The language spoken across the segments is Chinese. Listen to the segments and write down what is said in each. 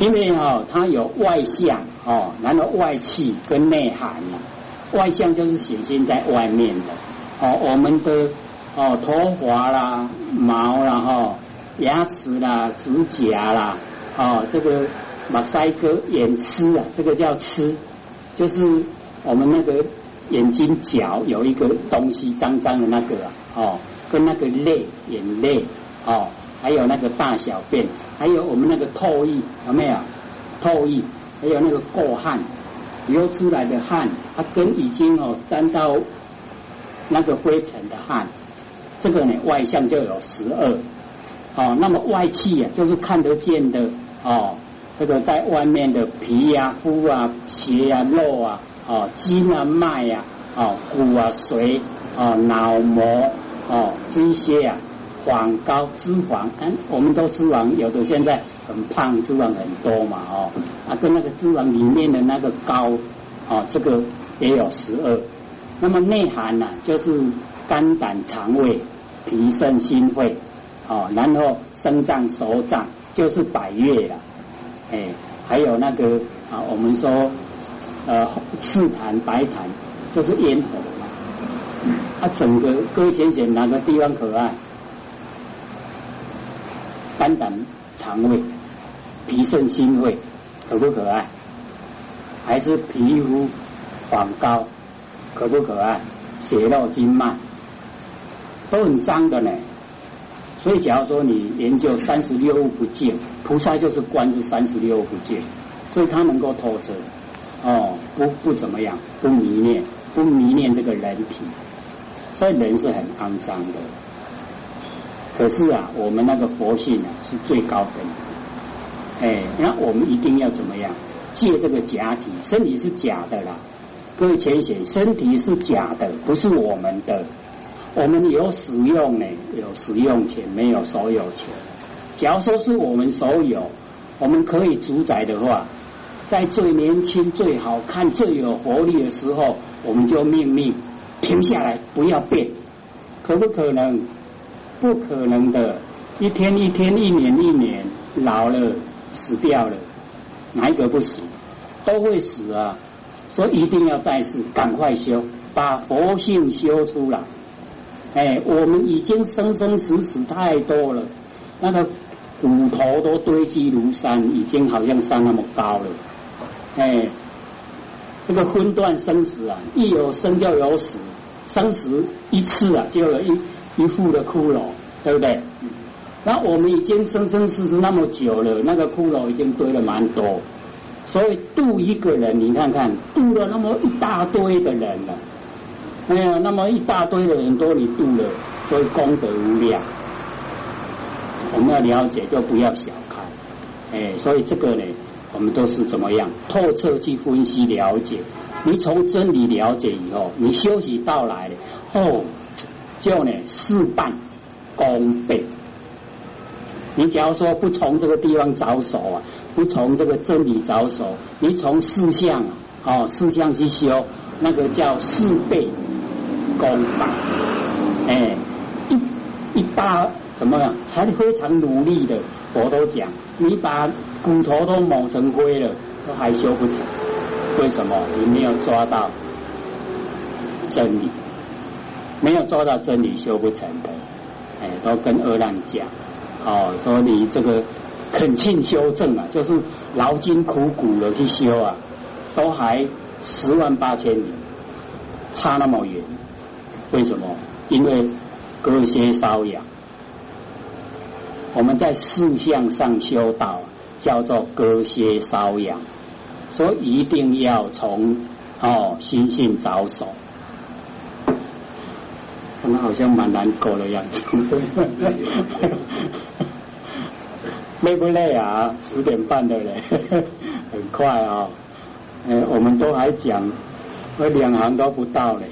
因为哦，它有外向哦，然后外气跟内涵嘛。外向就是显现在外面的哦，我们的哦头发啦、毛啦、哈牙齿啦、指甲啦，哦这个马赛克眼痴啊，这个叫痴，就是我们那个眼睛角有一个东西脏脏的那个啊，哦，跟那个泪眼泪哦，还有那个大小便。还有我们那个唾液有没有？唾液，还有那个过汗流出来的汗，它跟已经哦沾到那个灰尘的汗，这个呢外向就有十二哦。那么外气啊，就是看得见的哦，这个在外面的皮呀、肤啊、血啊、肉啊、哦筋啊、脉呀、哦骨啊、髓啊脑膜哦这些啊。肪高脂肪，嗯，我们都脂肪有的现在很胖，脂肪很多嘛，哦，啊，跟那个脂肪里面的那个高，哦，这个也有十二。那么内涵呢，就是肝胆肠胃、脾肾心肺，哦，然后肾脏手掌就是百越了，哎，还有那个啊，我们说呃赤痰白痰就是咽喉嘛，啊，整个各位浅浅哪个地方可爱？肝胆肠胃、脾肾心肺，可不可爱？还是皮肤黄高，可不可爱？血肉经脉都很脏的呢。所以，假如说你研究三十六物不净，菩萨就是观这三十六物不净，所以他能够透彻哦，不不怎么样，不迷恋，不迷恋这个人体，所以人是很肮脏的。可是啊，我们那个佛性啊是最高等级，哎，那我们一定要怎么样？借这个假体，身体是假的啦。各位浅显，身体是假的，不是我们的。我们有使用呢，有使用权，没有所有权。假如说是我们所有，我们可以主宰的话，在最年轻、最好看、最有活力的时候，我们就命令停下来，不要变，可不可能？不可能的，一天一天，一年一年，老了死掉了，哪一个不死？都会死啊！所以一定要再世，赶快修，把佛性修出来。哎，我们已经生生死死太多了，那个骨头都堆积如山，已经好像山那么高了。哎，这个分段生死啊，一有生就有死，生死一次啊，就有一。一副的骷髅，对不对？那我们已经生生世世那么久了，那个骷髅已经堆了蛮多，所以渡一个人，你看看渡了那么一大堆的人了，哎呀，那么一大堆的人都你渡了，所以功德无量。我们要了解，就不要小看，哎，所以这个呢，我们都是怎么样透彻去分析了解。你从真理了解以后，你休息到来了，哦。就呢事半功倍。你假如说不从这个地方着手啊，不从这个真理着手，你从四相啊，哦四相去修，那个叫事倍功半。哎，一一大怎么样？还非常努力的，我都讲，你把骨头都磨成灰了，都还修不成。为什么？你没有抓到真理。没有做到真理修不成的，哎，都跟二浪讲，哦，说你这个恳请修正啊，就是劳筋苦骨的去修啊，都还十万八千里，差那么远，为什么？因为隔靴搔痒，我们在四相上修道，叫做隔靴搔痒，所以一定要从哦心性着手。好像蛮难过的样子，累不累啊？十点半的嘞，很快啊！哎，我们都还讲，我两行都不到嘞。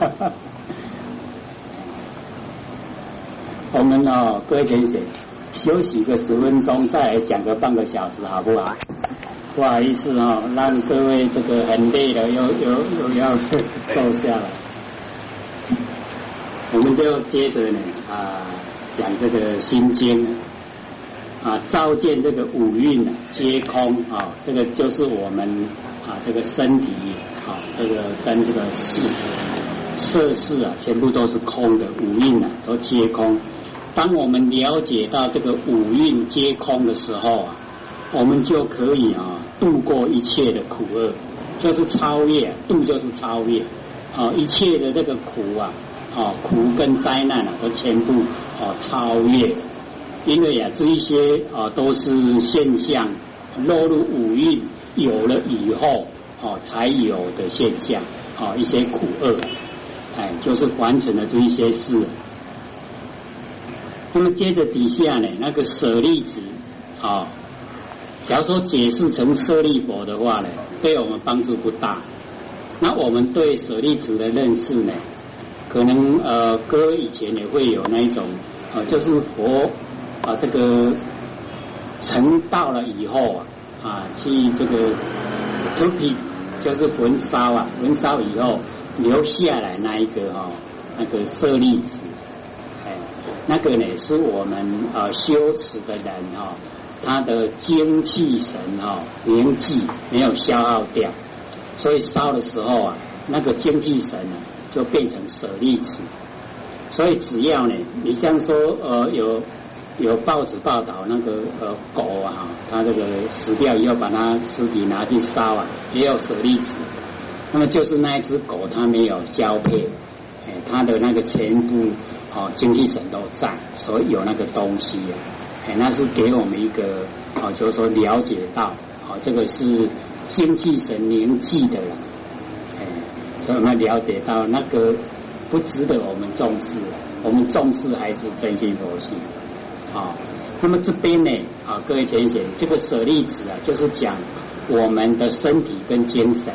我们哦，各位先生，休息个十分钟，再来讲个半个小时，好不好？不好意思啊，让各位这个很累了，又又又要 坐下来。我们就接着呢啊讲这个心经啊，照见这个五蕴，皆空啊，这个就是我们啊，这个身体啊，这个跟这个世色事啊，全部都是空的，五蕴啊，都皆空。当我们了解到这个五蕴皆空的时候啊，我们就可以啊，度过一切的苦厄，就是超越，度就是超越啊，一切的这个苦啊，啊，苦跟灾难啊，都全部啊超越。因为呀，这一些啊都是现象，落入五蕴有了以后啊才有的现象啊一些苦厄，哎，就是完成了这一些事。那么接着底下呢，那个舍利子啊，假如说解释成舍利佛的话呢，对我们帮助不大。那我们对舍利子的认识呢，可能呃，哥以前也会有那一种啊，就是佛。啊，这个成道了以后啊，啊，去这个土皮就是焚烧啊，焚烧以后留下来那一个哈，那个舍利子，哎，那个呢是我们啊修持的人哈，他的精气神哈年纪没有消耗掉，所以烧的时候啊，那个精气神呢就变成舍利子，所以只要呢，你像说呃有。有报纸报道那个呃狗啊，它这个死掉以后，把它尸体拿去烧啊，也有舍利子。那么就是那一只狗，它没有交配，哎，它的那个全部哦精气神都在，所以有那个东西啊，哎，那是给我们一个哦，就是说了解到哦，这个是精气神凝聚的了，所以我们了解到那个不值得我们重视，我们重视还是真心佛性。啊，那么这边呢，啊，各位浅显，这个舍利子啊，就是讲我们的身体跟精神。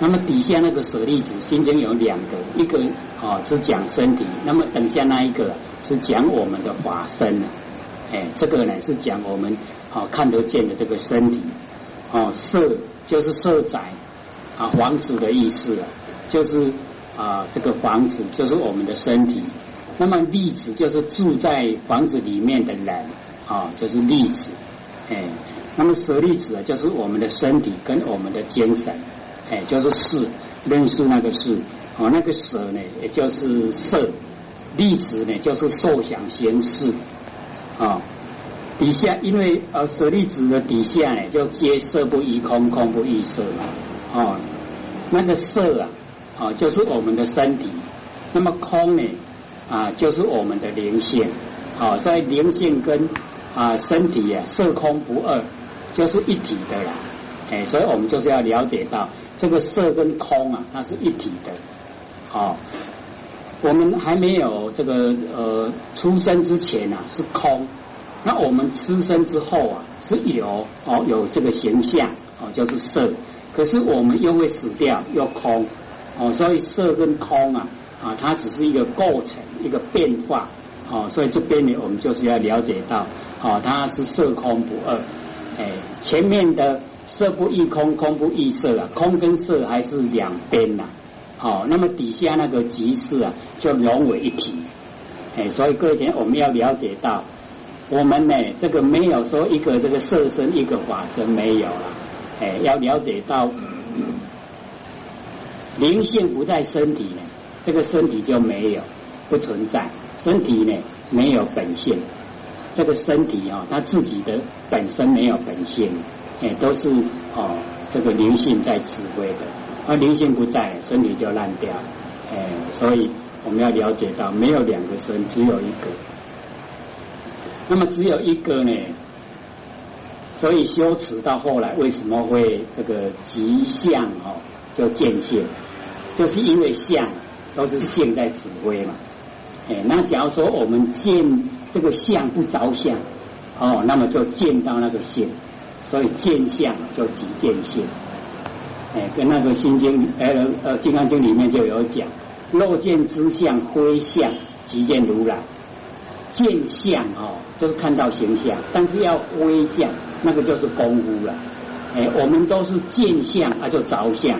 那么底下那个舍利子，心经有两个，一个啊是讲身体，那么等下那一个是讲我们的法身呢。哎，这个呢是讲我们啊看得见的这个身体。哦，色就是色宅啊，房子的意思啊，就是啊这个房子就是我们的身体。那么粒子就是住在房子里面的人啊，就是粒子，哎，那么舍利子啊，就是我们的身体跟我们的精神，哎，就是是认识那个是，哦，那个舍呢，也就是色，粒子呢，就是受想行识，啊，底下因为呃舍利子的底下呢，就皆色不异空，空不异色嘛，哦，那个色啊，啊，就是我们的身体，那么空呢？啊，就是我们的灵性，好，所以灵性跟啊身体呀，色空不二，就是一体的啦。哎，所以我们就是要了解到这个色跟空啊，它是一体的。好，我们还没有这个呃出生之前啊是空，那我们出生之后啊是有哦有这个形象哦就是色，可是我们又会死掉又空哦，所以色跟空啊。啊，它只是一个构成，一个变化，哦，所以这边呢，我们就是要了解到，哦，它是色空不二，哎，前面的色不异空，空不异色啊，空跟色还是两边呐，好，那么底下那个即是啊，就融为一体，哎，所以各位姐，我们要了解到，我们呢，这个没有说一个这个色身，一个法身没有了，哎，要了解到灵性不在身体呢。这个身体就没有不存在，身体呢没有本性，这个身体啊，它自己的本身没有本性，哎，都是哦这个灵性在指挥的，而灵性不在，身体就烂掉，哎，所以我们要了解到，没有两个身，只有一个。那么只有一个呢，所以修持到后来为什么会这个极相哦，就见性，就是因为相。都是现在指挥嘛，哎，那假如说我们见这个相不着相，哦，那么就见到那个线，所以见相就即见性，哎，跟那个心经呃呃金刚经里面就有讲，若见之相非相，即见如来。见相哦，就是看到形象，但是要微相，那个就是功夫了。哎，我们都是见相啊，就着相，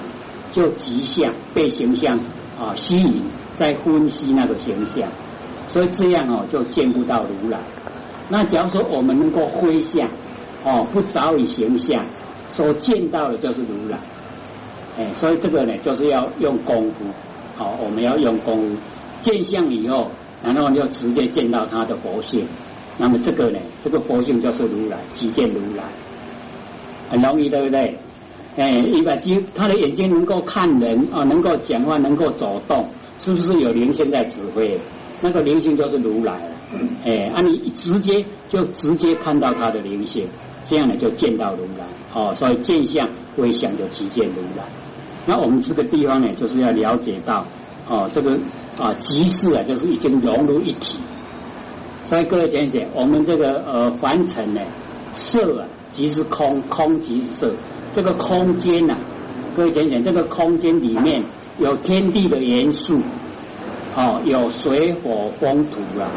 就吉相被形象。啊，吸引在分析那个形象，所以这样哦就见不到如来。那假如说我们能够挥相，哦，不着于形象，所见到的就是如来。哎，所以这个呢，就是要用功夫，好，我们要用功夫见相以后，然后就直接见到他的佛性。那么这个呢，这个佛性就是如来，即见如来，很容易，对不对？哎，一个睛，他的眼睛能够看人啊，能够讲话，能够走动，是不是有灵性在指挥？那个灵性就是如来了。哎，啊，你直接就直接看到他的灵性，这样呢就见到如来。哦，所以见相微相就即见如来。那我们这个地方呢，就是要了解到哦，这个啊，即是啊，就是已经融入一体。所以各位讲解，我们这个呃凡尘呢，色啊即是空，空即是色。这个空间呐，各位讲讲，这个空间里面有天地的元素，哦，有水火风土啊，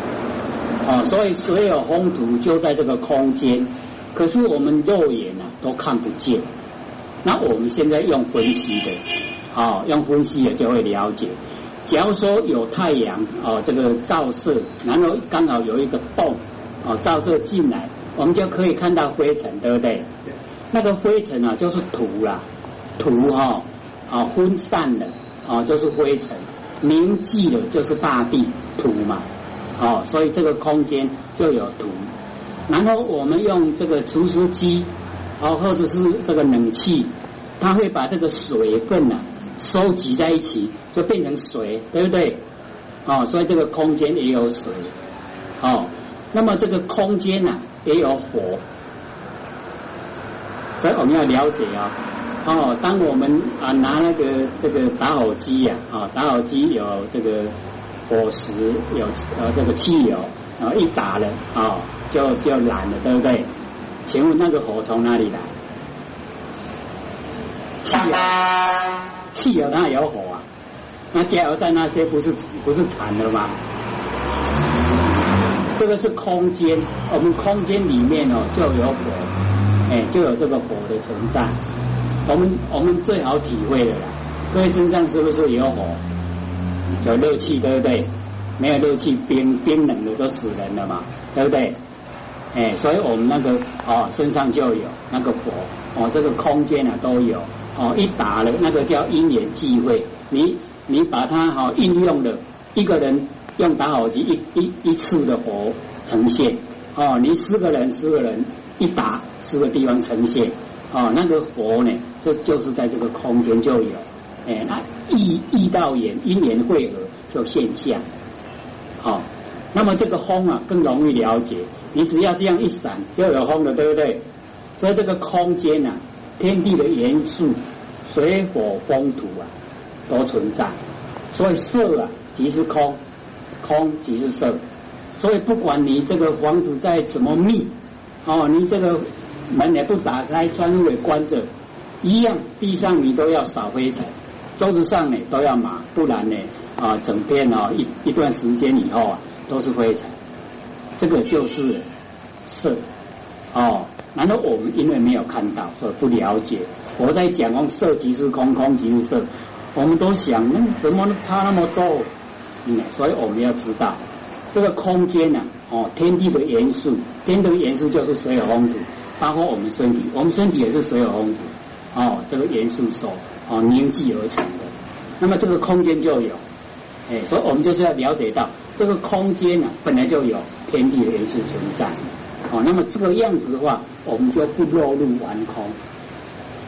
哦，所以水火风土就在这个空间，可是我们肉眼呐都看不见。那我们现在用分析的，哦，用分析的就会了解。假如说有太阳哦，这个照射，然后刚好有一个洞哦，照射进来，我们就可以看到灰尘，对不对？那个灰尘啊，就是土啦，土哈啊分散的啊，就是灰尘；凝聚的，就是大地土嘛。哦，所以这个空间就有土。然后我们用这个除湿机，哦，或者是这个冷气，它会把这个水分呐收集在一起，就变成水，对不对？哦，所以这个空间也有水。哦，那么这个空间呐也有火。所以我们要了解啊，哦，当我们啊拿那个这个打火机呀，啊打火机有这个火石，有呃这个汽油，然后一打了啊，就就燃了，对不对？请问那个火从哪里来？汽油，汽油当然有火啊，那加油站那些不是不是残了吗？这个是空间，我们空间里面哦就有火。哎，就有这个火的存在，我们我们最好体会的啦。各位身上是不是有火？有热气，对不对？没有热气，冰冰冷的都死人了嘛，对不对？哎，所以我们那个哦，身上就有那个火哦，这个空间啊都有哦，一打了那个叫因缘际会，你你把它好应用的，一个人用打火机一一一次的火呈现哦，你十个人十个人。一打四个地方呈现，哦，那个火呢，这就是在这个空间就有，哎，那意意到眼因缘会合就现象，好，那么这个风啊更容易了解，你只要这样一闪就有风了，对不对？所以这个空间呐，天地的元素，水火风土啊都存在，所以色啊即是空，空即是色，所以不管你这个房子再怎么密。哦，你这个门也不打开，窗户也关着，一样，地上你都要扫灰尘，桌子上呢都要抹，不然呢啊，整天哦一一段时间以后啊都是灰尘，这个就是色哦。难道我们因为没有看到，所以不了解？我在讲哦，色即是空，空即是色，我们都想，那怎么差那么多？嗯，所以我们要知道这个空间呢。哦，天地的元素，天地的元素就是水火风土，包括我们身体，我们身体也是水火风土，哦，这个元素所哦凝聚而成的。那么这个空间就有，哎，所以我们就是要了解到这个空间呢，本来就有天地的元素存在。哦，那么这个样子的话，我们就不落入完空，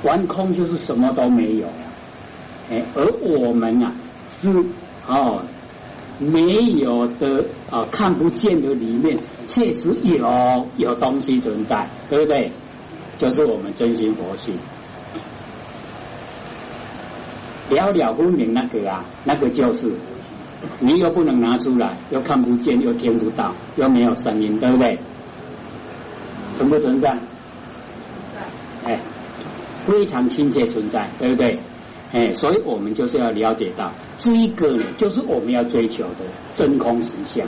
完空就是什么都没有，哎，而我们啊是哦。没有的啊，看不见的里面确实有有东西存在，对不对？就是我们真心佛性，了了分明那个啊，那个就是你又不能拿出来，又看不见，又听不到，又没有声音，对不对？存不存在？哎，非常亲切存在，对不对？哎，所以我们就是要了解到这一个呢，就是我们要追求的真空实相。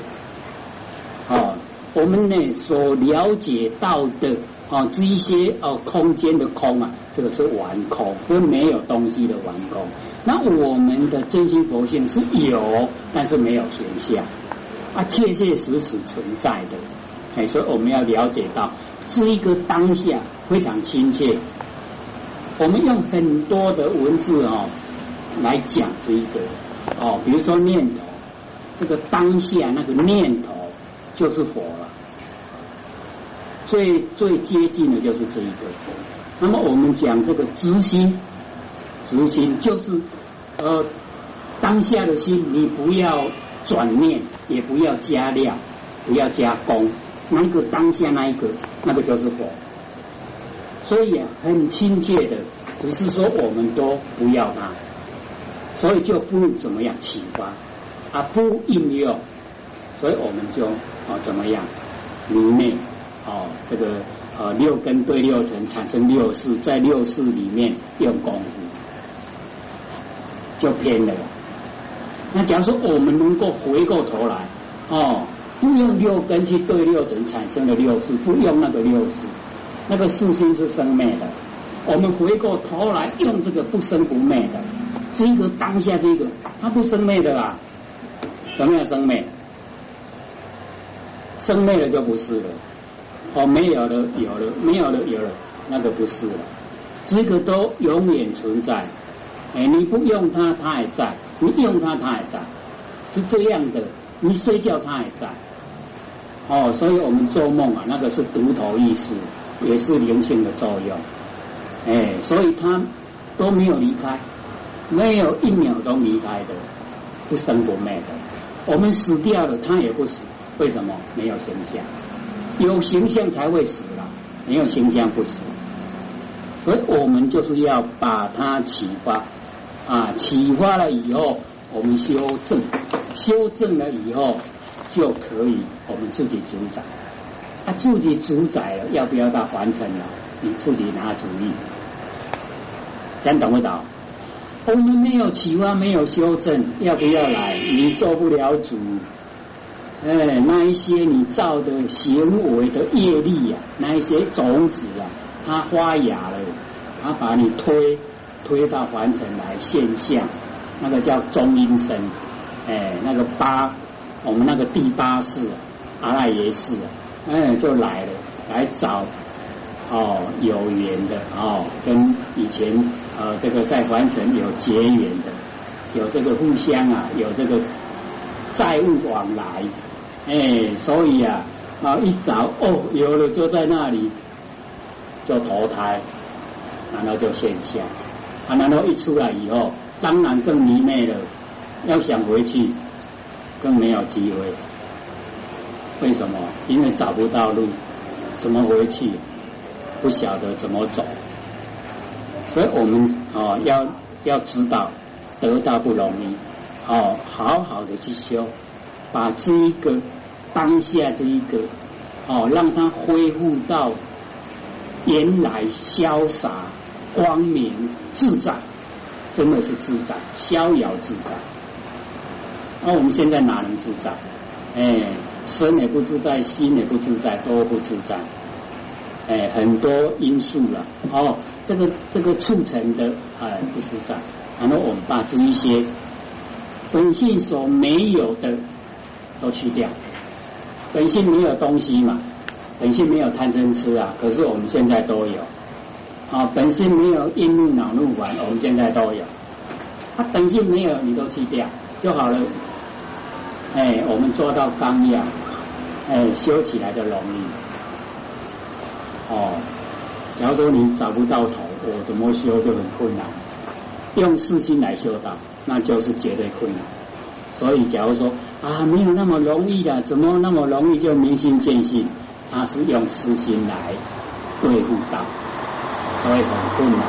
哦，我们呢所了解到的啊，这一些哦空间的空啊，这个是完空，是没有东西的完空。那我们的真心佛性是有，但是没有形象啊，切切实实存在的。哎，所以我们要了解到这一个当下非常亲切。我们用很多的文字哦来讲这一个哦，比如说念头，这个当下那个念头就是佛了。最最接近的就是这一个。那么我们讲这个执心，执心就是呃当下的心，你不要转念，也不要加量，不要加工，那个当下那一个，那个就是佛。所以，很亲切的，只是说我们都不要它，所以就不怎么样启发啊，不应用，所以我们就啊怎么样迷昧。哦，这个呃六根对六尘产生六识，在六识里面用功夫就偏了。那假如说我们能够回过头来，哦，不用六根去对六尘产生的六识，不用那个六识，那个四心是生灭的。我们回过头来用这个不生不灭的，这个当下这个它不生灭的啦，什么叫生灭？生灭了就不是了。哦，没有了，有了，没有了，有了，那个不是了，这个都永远存在。哎，你不用它，它还在；你用它，它还在，是这样的。你睡觉，它还在。哦，所以我们做梦啊，那个是独头意识，也是灵性的作用。哎，所以它都没有离开，没有一秒钟离开的，不生不灭的。我们死掉了，它也不死，为什么？没有形象。有形象才会死了，没有形象不死。所以我们就是要把它启发啊，启发了以后，我们修正，修正了以后就可以我们自己主宰。啊，自己主宰了，要不要到凡尘了？你自己拿主意。讲懂不懂？我们没有启发，没有修正，要不要来？你做不了主。哎，那一些你造的行为的业力呀，那一些种子啊，它发芽了，它把你推推到凡尘来现象，那个叫中阴身。哎，那个八，我们那个第八世阿赖耶识，哎，就来了，来找哦有缘的哦，跟以前呃这个在凡尘有结缘的，有这个互相啊，有这个债务往来。哎，所以啊，啊一找哦，有了就在那里就投胎，然后就现象，啊，然后一出来以后，当然更迷昧了，要想回去更没有机会。为什么？因为找不到路，怎么回去？不晓得怎么走。所以我们哦要要知道，得到不容易，哦，好好的去修。把这一个当下这一个哦，让它恢复到原来潇洒、光明、自在，真的是自在、逍遥自在。那我们现在哪能自在？哎，身也不自在，心也不自在，都不自在。哎，很多因素了哦，这个这个促成的哎不自在。然后我们把这一些本性所没有的。都去掉，本性没有东西嘛，本性没有贪嗔痴啊，可是我们现在都有啊，本性没有阴怒恼怒烦，我们现在都有，它本性没有，你都去掉就好了。哎，我们做到刚要，哎，修起来就容易。哦，假如说你找不到头，我怎么修就很困难。用四心来修道，那就是绝对困难。所以，假如说啊，没有那么容易的，怎么那么容易就明心见性？他是用私心来对付道，所以很困难。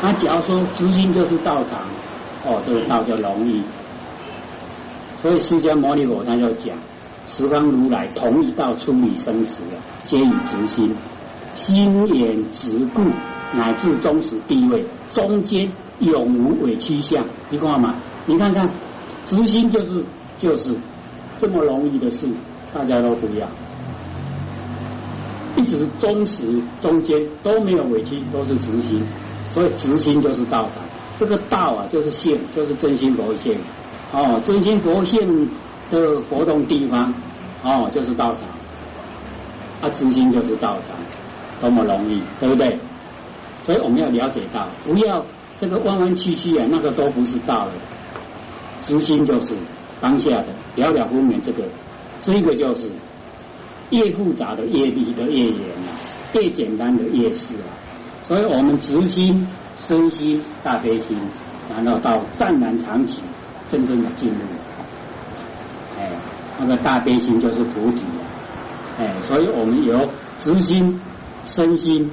他假如说知心就是道场，哦，这个道就容易。所以释迦牟尼佛他就讲，十方如来同一道出离生死，皆以直心，心眼直故，乃至终始地位，中间永无委屈相。你看嘛，你看看。直心就是就是这么容易的事，大家都不要，一直忠实中间都没有委屈，都是直心，所以直心就是道法。这个道啊，就是性，就是真心佛性。哦，真心佛性的活动地方，哦，就是道场。啊，知心就是道场，多么容易，对不对？所以我们要了解到，不要这个弯弯曲曲啊，那个都不是道的。知心就是当下的了了分明，这个这个就是越复杂的越离的越严啊，越简单的越是啊。所以我们直心、身心、大悲心，然后到湛然长起，真正的进入。哎，那个大悲心就是菩提啊。哎，所以我们由直心、身心、